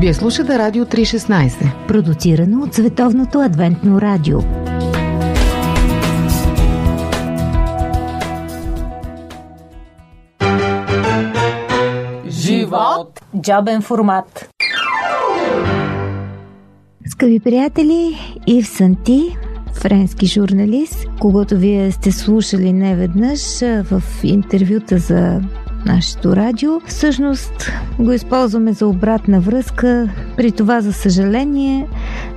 Вие слушате Радио 316, продуцирано от Световното адвентно радио. Живот! Джобен формат. Скъпи приятели, Ив Санти, френски журналист, когато вие сте слушали неведнъж в интервюта за нашето радио. Всъщност го използваме за обратна връзка. При това, за съжаление,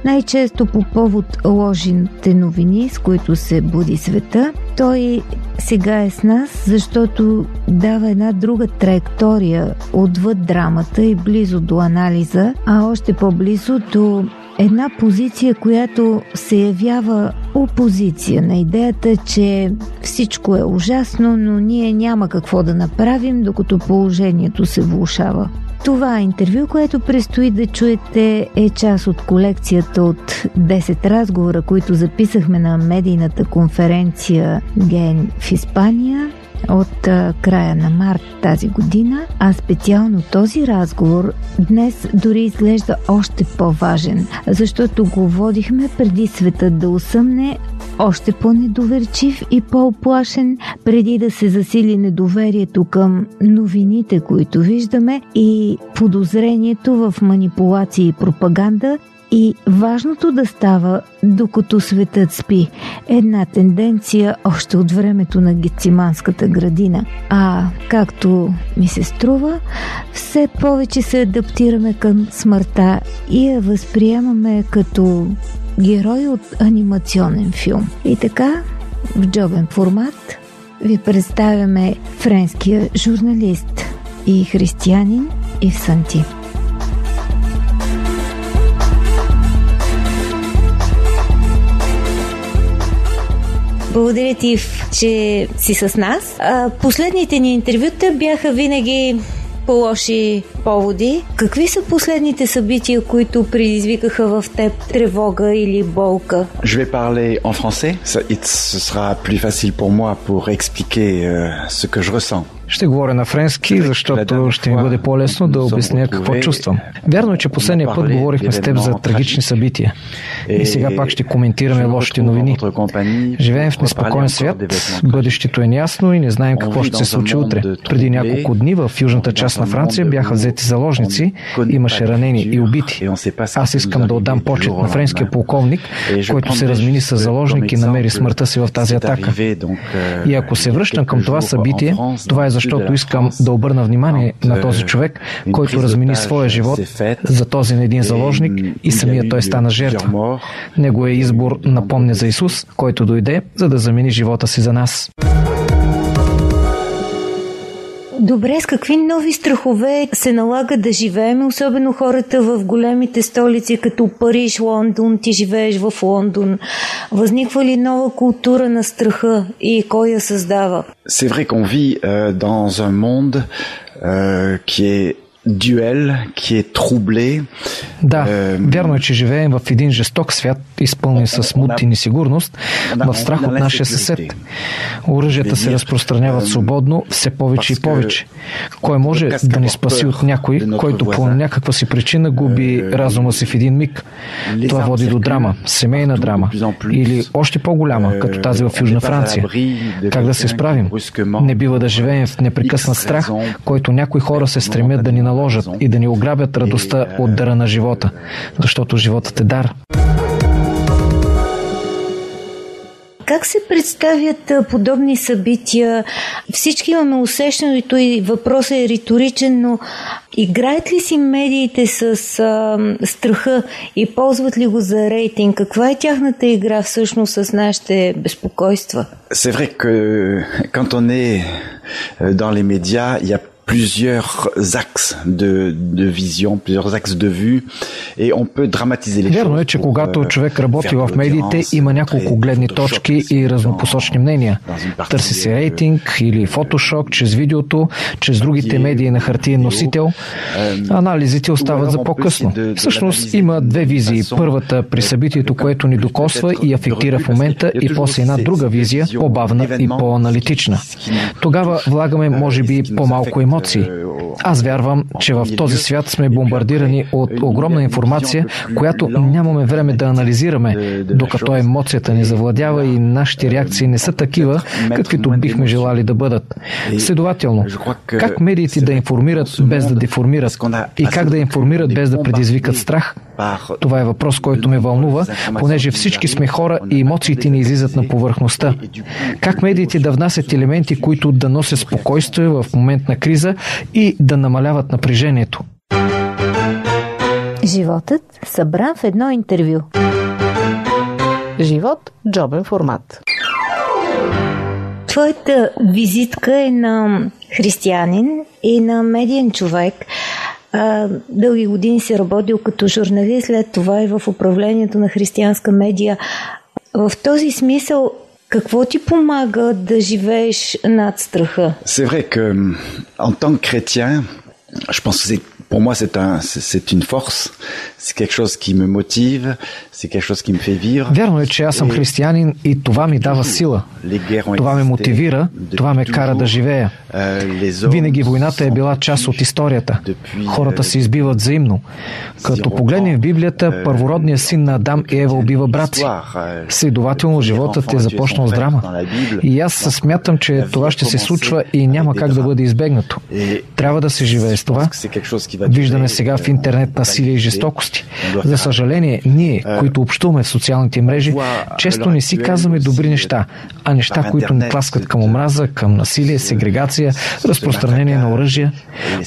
най-често по повод ложените новини, с които се буди света. Той сега е с нас, защото дава една друга траектория отвъд драмата и близо до анализа, а още по-близо до една позиция, която се явява опозиция на идеята, че всичко е ужасно, но ние няма какво да направим, докато положението се влушава. Това интервю, което предстои да чуете, е част от колекцията от 10 разговора, които записахме на медийната конференция Ген в Испания от края на март тази година, а специално този разговор днес дори изглежда още по-важен, защото го водихме преди светът да усъмне, още по-недоверчив и по-оплашен, преди да се засили недоверието към новините, които виждаме и подозрението в манипулации и пропаганда и важното да става докато светът спи. Една тенденция още от времето на Гециманската градина. А както ми се струва, все повече се адаптираме към смъртта и я възприемаме като герой от анимационен филм. И така, в джобен формат ви представяме френския журналист и християнин Ив Санти. Благодаря ти, че си с нас. Последните ни интервюта бяха винаги по лоши поводи. Какви са последните събития, които предизвикаха в теб тревога или болка? Je vais parler en français. Ce sera plus facile pour moi pour expliquer euh, ce que je ressens. Ще говоря на френски, защото ще ми бъде по-лесно да обясня какво чувствам. Вярно е, че последния път говорихме с теб за трагични събития. И сега пак ще коментираме лошите новини. Живеем в неспокоен свят, бъдещето е неясно и не знаем какво ще се случи утре. Преди няколко дни в южната част на Франция бяха взети заложници, имаше ранени и убити. Аз искам да отдам почет на френския полковник, който се размини с заложник и намери смъртта си в тази атака. И ако се връщам към това събитие, това е защото искам да обърна внимание на този човек, който размини своя живот за този на един заложник и самия той стана жертва. Неговия избор напомня за Исус, който дойде, за да замени живота си за нас. Добре, с какви нови страхове се налага да живеем, особено хората в големите столици, като Париж, Лондон, ти живееш в Лондон. Възниква ли нова култура на страха и кой я създава? C'est vrai qu'on vit euh, dans un monde euh, qui est duel, qui est troublé. Да, е, вярно е, че живеем в един жесток свят, изпълнен с смут и несигурност, в страх от нашия съсед. Оръжията се разпространяват свободно, все повече и повече. Кой може да ни спаси от някой, който по някаква си причина губи разума си в един миг? Това води до драма, семейна драма или още по-голяма, като тази в Южна Франция. Как да се справим? Не бива да живеем в непрекъснат страх, който някои хора се стремят да ни наложат и да ни ограбят радостта от дара на живота, защото животът е дар. Как се представят подобни събития? Всички имаме усещането и въпросът е риторичен, но играят ли си медиите с а, страха и ползват ли го за рейтинг? Каква е тяхната игра всъщност с нашите безпокойства? C'est vrai que quand on est dans les médias, il y a plusieurs axes de, de vision, plusieurs axes de vue et on peut dramatiser les Верно е, че когато човек работи в медиите, има няколко гледни точки и разнопосочни мнения. Търси се рейтинг или фотошок чрез видеото, чрез другите медии на хартиен носител. Анализите остават за по-късно. Всъщност има две визии. Първата при събитието, което ни докосва и афектира в момента и после една друга визия, по-бавна и по-аналитична. Тогава влагаме, може би, по-малко емоции емоции. Аз вярвам, че в този свят сме бомбардирани от огромна информация, която нямаме време да анализираме, докато емоцията ни завладява и нашите реакции не са такива, каквито бихме желали да бъдат. Следователно, как медиите да информират без да деформират и как да информират без да предизвикат страх? Това е въпрос, който ме вълнува, понеже всички сме хора и емоциите ни излизат на повърхността. Как медиите да внасят елементи, които да носят спокойствие в момент на криза и да намаляват напрежението? Животът събран в едно интервю. Живот – джобен формат. Твоята визитка е на християнин и на медиен човек. А, дълги години си работил като журналист, след това и в управлението на християнска медия. В този смисъл, какво ти помага да живееш над страха? C'est vrai que en tant que chrétien, je pense que c'est pour moi, c'est un, c'est une force. C'est quelque chose qui me motive. C'est quelque chose qui me fait vivre. Вярно е, че аз съм християнин и това ми дава сила. Това ме мотивира, това ме кара да живея. Euh, Винаги войната е била част от историята. Хората се избиват взаимно. Като погледнем в Библията, euh, първородният син на Адам и Ева убива брат си. Euh, Следователно, животът е започнал с драма. И аз смятам, че това ще се случва и няма как да бъде избегнато. Трябва да се живее с това. Виждаме сега в интернет насилие и жестокости. За съжаление, ние, които общуваме в социалните мрежи, често не си казваме добри неща, а неща, които ни тласкат към омраза, към насилие, сегрегация, разпространение на оръжия.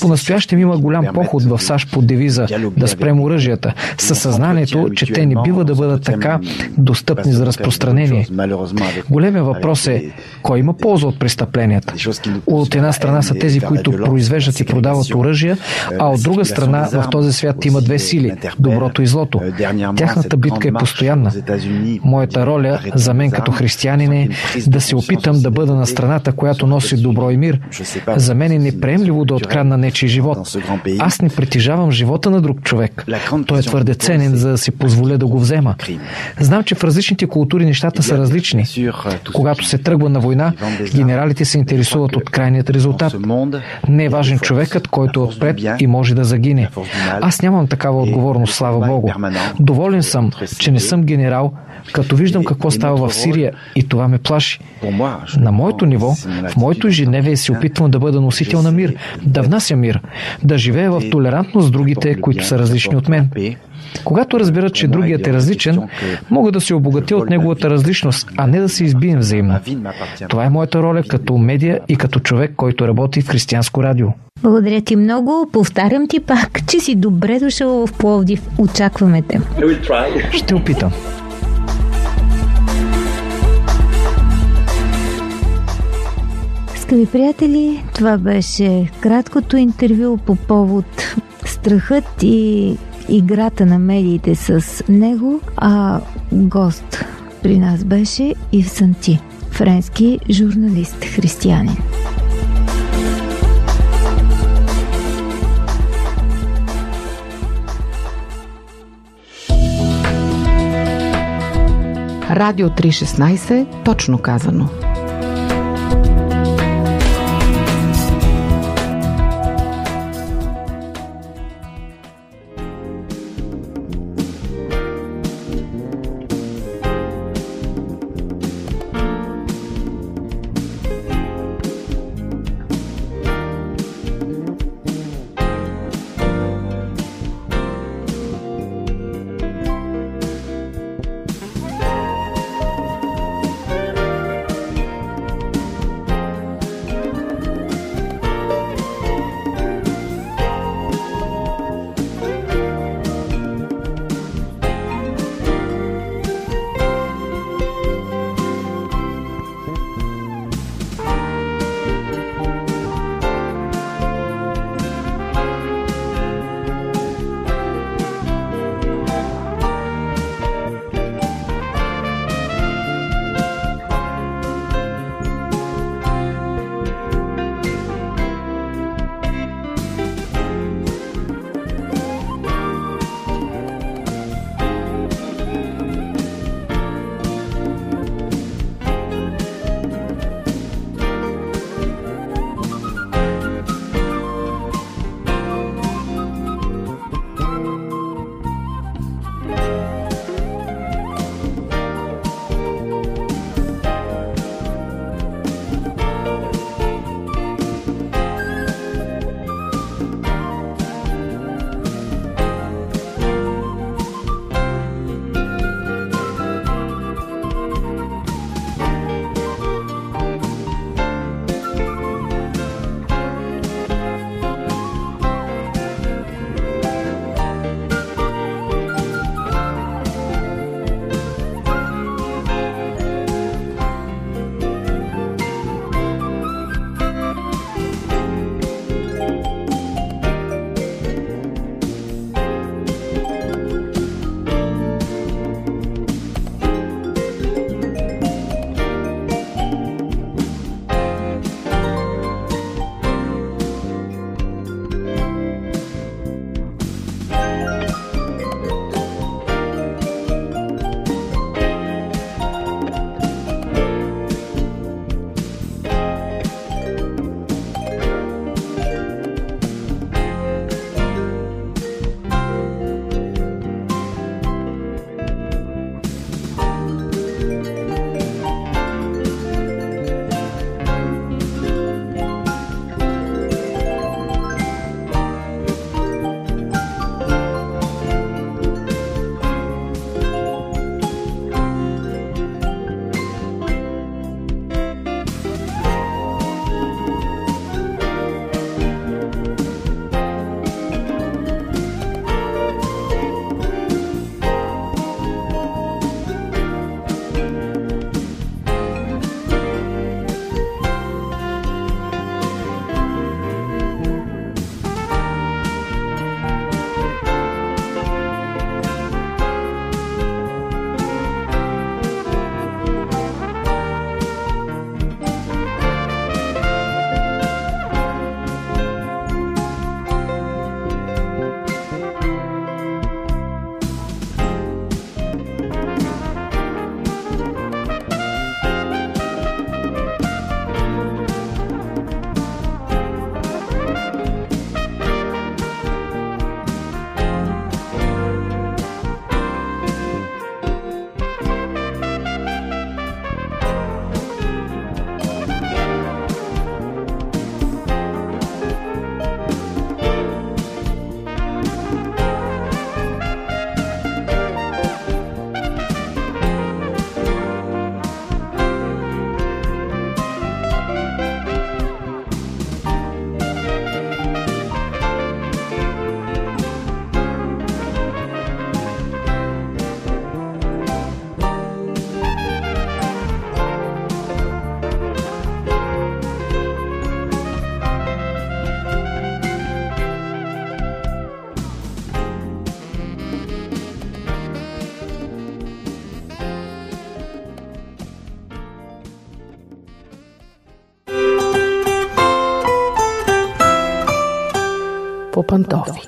По-настоящем има голям поход в САЩ под девиза да спрем оръжията, със съзнанието, че те не бива да бъдат така достъпни за разпространение. Големия въпрос е, кой има полза от престъпленията? От една страна са тези, които произвеждат и продават оръжия, а от друга страна в този свят има две сили – доброто и злото. Тяхната битка е постоянна. Моята роля за мен като християнин е да се опитам да бъда на страната, която носи добро и мир. За мен е неприемливо да открадна нечи живот. Аз не притежавам живота на друг човек. Той е твърде ценен, за да си позволя да го взема. Знам, че в различните култури нещата са различни. Когато се тръгва на война, генералите се интересуват от крайният резултат. Не е важен човекът, който е отпред и може да загине. Аз нямам такава отговорност, слава Богу. Доволен съм, че не съм генерал, като виждам какво става в Сирия и това ме плаши. На моето ниво, в моето ежедневие се опитвам да бъда носител на мир, да внася мир, да живея в толерантност с другите, които са различни от мен. Когато разберат, че другият е различен, мога да се обогатя от неговата различност, а не да се избием взаимно. Това е моята роля като медия и като човек, който работи в християнско радио. Благодаря ти много. Повтарям ти пак, че си добре дошъл в Пловдив. Очакваме те. Ще опитам. Скъпи приятели, това беше краткото интервю по повод страхът и играта на медиите с него, а гост при нас беше Ив Санти, френски журналист християнин. Радио 316, точно казано. Пантофи.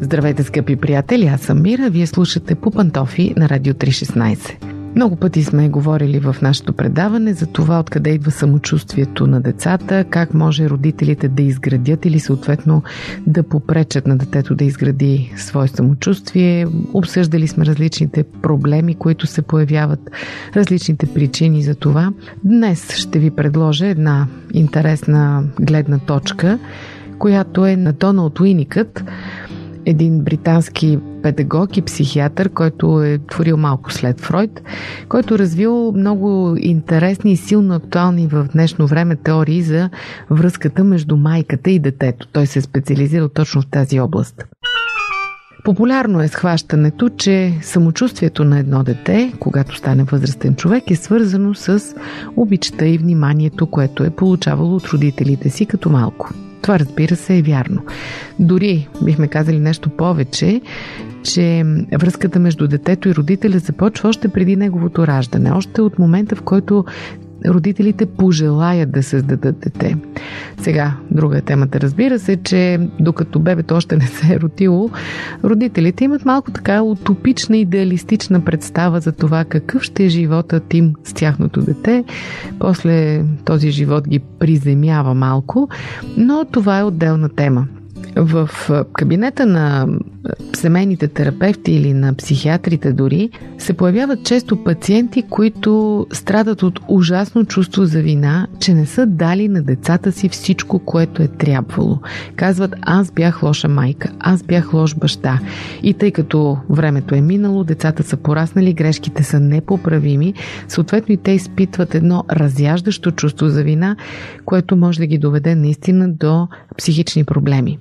Здравейте, скъпи приятели, аз съм Мира, вие слушате по пантофи на Радио 316. Много пъти сме говорили в нашето предаване за това откъде идва самочувствието на децата, как може родителите да изградят или съответно да попречат на детето да изгради свое самочувствие. Обсъждали сме различните проблеми, които се появяват, различните причини за това. Днес ще ви предложа една интересна гледна точка, която е на Доналд Уиникът, един британски педагог и психиатър, който е творил малко след Фройд, който е развил много интересни и силно актуални в днешно време теории за връзката между майката и детето. Той се е специализирал точно в тази област. Популярно е схващането, че самочувствието на едно дете, когато стане възрастен човек, е свързано с обичта и вниманието, което е получавало от родителите си като малко. Това разбира се е вярно. Дори бихме казали нещо повече, че връзката между детето и родителя започва още преди неговото раждане, още от момента в който родителите пожелаят да създадат дете. Сега, друга е темата, разбира се, че докато бебето още не се е родило, родителите имат малко така утопична, идеалистична представа за това какъв ще е животът им с тяхното дете. После този живот ги приземява малко, но това е отделна тема. В кабинета на семейните терапевти или на психиатрите дори се появяват често пациенти, които страдат от ужасно чувство за вина, че не са дали на децата си всичко, което е трябвало. Казват, аз бях лоша майка, аз бях лош баща. И тъй като времето е минало, децата са пораснали, грешките са непоправими, съответно и те изпитват едно разяждащо чувство за вина, което може да ги доведе наистина до психични проблеми.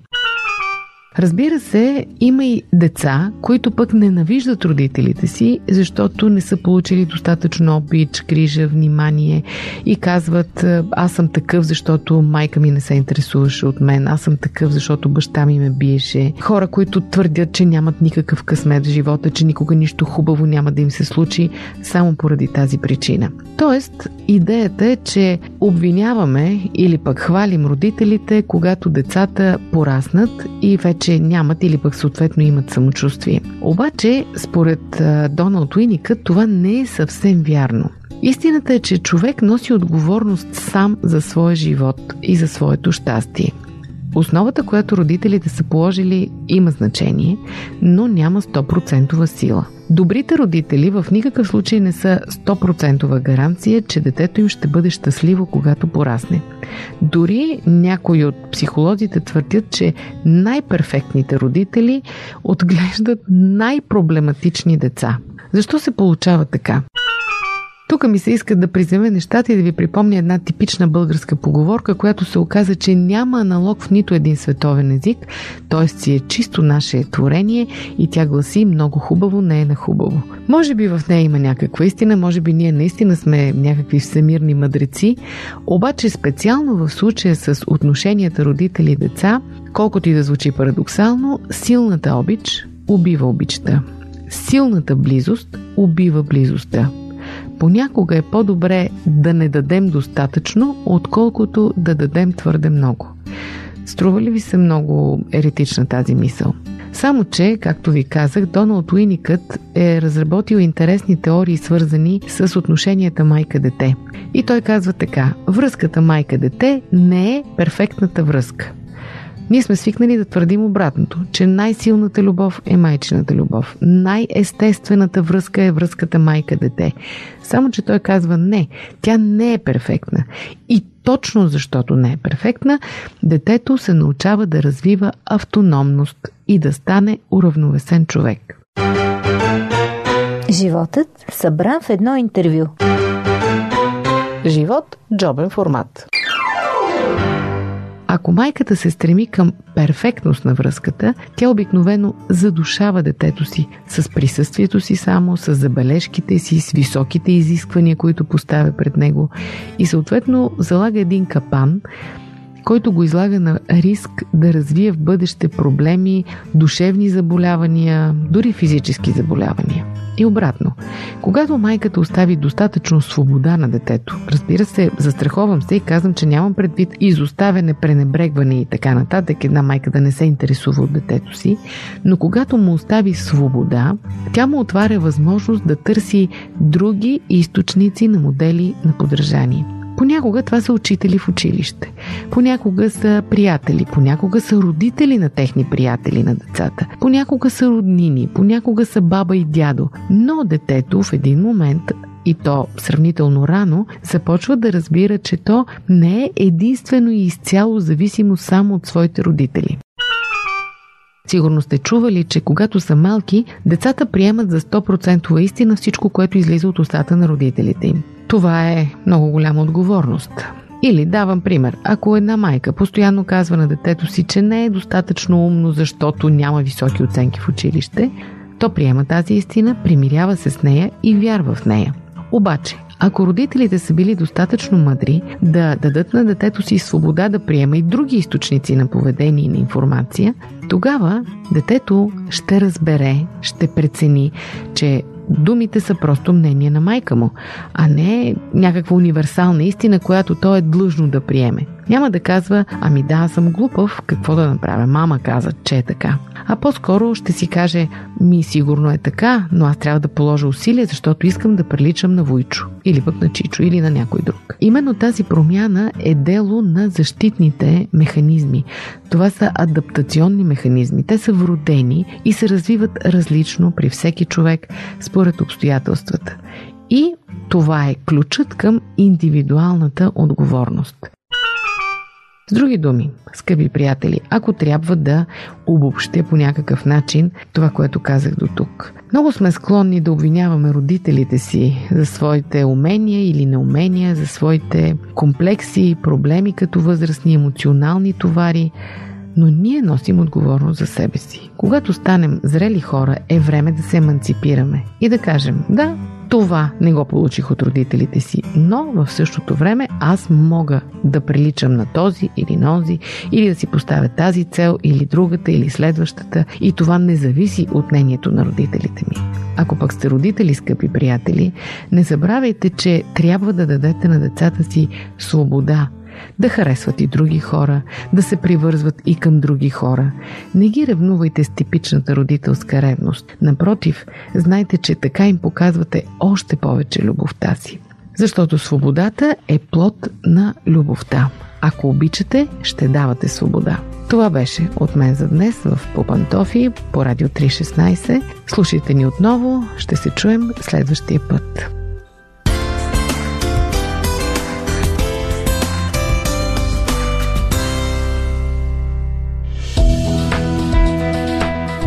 Разбира се, има и деца, които пък ненавиждат родителите си, защото не са получили достатъчно обич, грижа, внимание и казват аз съм такъв, защото майка ми не се интересуваше от мен, аз съм такъв, защото баща ми ме биеше. Хора, които твърдят, че нямат никакъв късмет в живота, че никога нищо хубаво няма да им се случи, само поради тази причина. Тоест, идеята е, че обвиняваме или пък хвалим родителите, когато децата пораснат и вече че нямат или пък съответно имат самочувствие. Обаче, според Доналд Уиникът, това не е съвсем вярно. Истината е, че човек носи отговорност сам за своя живот и за своето щастие. Основата, която родителите са положили, има значение, но няма 100% сила. Добрите родители в никакъв случай не са 100% гаранция, че детето им ще бъде щастливо, когато порасне. Дори някои от психолозите твърдят, че най-перфектните родители отглеждат най-проблематични деца. Защо се получава така? Тук ми се иска да приземе нещата и да ви припомня една типична българска поговорка, която се оказа, че няма аналог в нито един световен език, т.е. си е чисто наше творение и тя гласи много хубаво, не е на хубаво. Може би в нея има някаква истина, може би ние наистина сме някакви всемирни мъдреци, обаче специално в случая с отношенията родители и деца, колкото и да звучи парадоксално, силната обич убива обичта. Силната близост убива близостта понякога е по-добре да не дадем достатъчно, отколкото да дадем твърде много. Струва ли ви се много еретична тази мисъл? Само, че, както ви казах, Доналд Уиникът е разработил интересни теории, свързани с отношенията майка-дете. И той казва така: връзката майка-дете не е перфектната връзка. Ние сме свикнали да твърдим обратното, че най-силната любов е майчината любов. Най-естествената връзка е връзката майка-дете. Само, че той казва не, тя не е перфектна. И точно защото не е перфектна, детето се научава да развива автономност и да стане уравновесен човек. Животът събран в едно интервю. Живот – джобен формат. Ако майката се стреми към перфектност на връзката, тя обикновено задушава детето си с присъствието си само, с забележките си, с високите изисквания, които поставя пред него и съответно залага един капан, който го излага на риск да развие в бъдеще проблеми, душевни заболявания, дори физически заболявания. И обратно, когато майката остави достатъчно свобода на детето, разбира се, застраховам се и казвам, че нямам предвид изоставяне, пренебрегване и така нататък, една майка да не се интересува от детето си, но когато му остави свобода, тя му отваря възможност да търси други източници на модели на подражание. Понякога това са учители в училище, понякога са приятели, понякога са родители на техни приятели на децата, понякога са роднини, понякога са баба и дядо. Но детето в един момент и то сравнително рано, започва да разбира, че то не е единствено и изцяло зависимо само от своите родители. Сигурно сте чували, че когато са малки, децата приемат за 100% истина всичко, което излиза от устата на родителите им. Това е много голяма отговорност. Или давам пример, ако една майка постоянно казва на детето си, че не е достатъчно умно, защото няма високи оценки в училище, то приема тази истина, примирява се с нея и вярва в нея. Обаче, ако родителите са били достатъчно мъдри да дадат на детето си свобода да приема и други източници на поведение и на информация, тогава детето ще разбере, ще прецени, че думите са просто мнение на майка му, а не някаква универсална истина, която той е длъжно да приеме. Няма да казва, ами да, съм глупав, какво да направя, мама каза, че е така. А по-скоро ще си каже, ми сигурно е така, но аз трябва да положа усилия, защото искам да приличам на Войчо, или пък на Чичо, или на някой друг. Именно тази промяна е дело на защитните механизми. Това са адаптационни механизми. Те са вродени и се развиват различно при всеки човек според обстоятелствата. И това е ключът към индивидуалната отговорност. С други думи, скъпи приятели, ако трябва да обобщя по някакъв начин това, което казах до тук. Много сме склонни да обвиняваме родителите си за своите умения или неумения, за своите комплекси проблеми като възрастни емоционални товари, но ние носим отговорност за себе си. Когато станем зрели хора, е време да се еманципираме и да кажем, да, това не го получих от родителите си, но в същото време аз мога да приличам на този или на онзи, или да си поставя тази цел, или другата, или следващата, и това не зависи от мнението на родителите ми. Ако пък сте родители, скъпи приятели, не забравяйте, че трябва да дадете на децата си свобода – да харесват и други хора, да се привързват и към други хора. Не ги ревнувайте с типичната родителска ревност. Напротив, знайте, че така им показвате още повече любовта си. Защото свободата е плод на любовта. Ако обичате, ще давате свобода. Това беше от мен за днес в Попантофи по Радио 316. Слушайте ни отново, ще се чуем следващия път.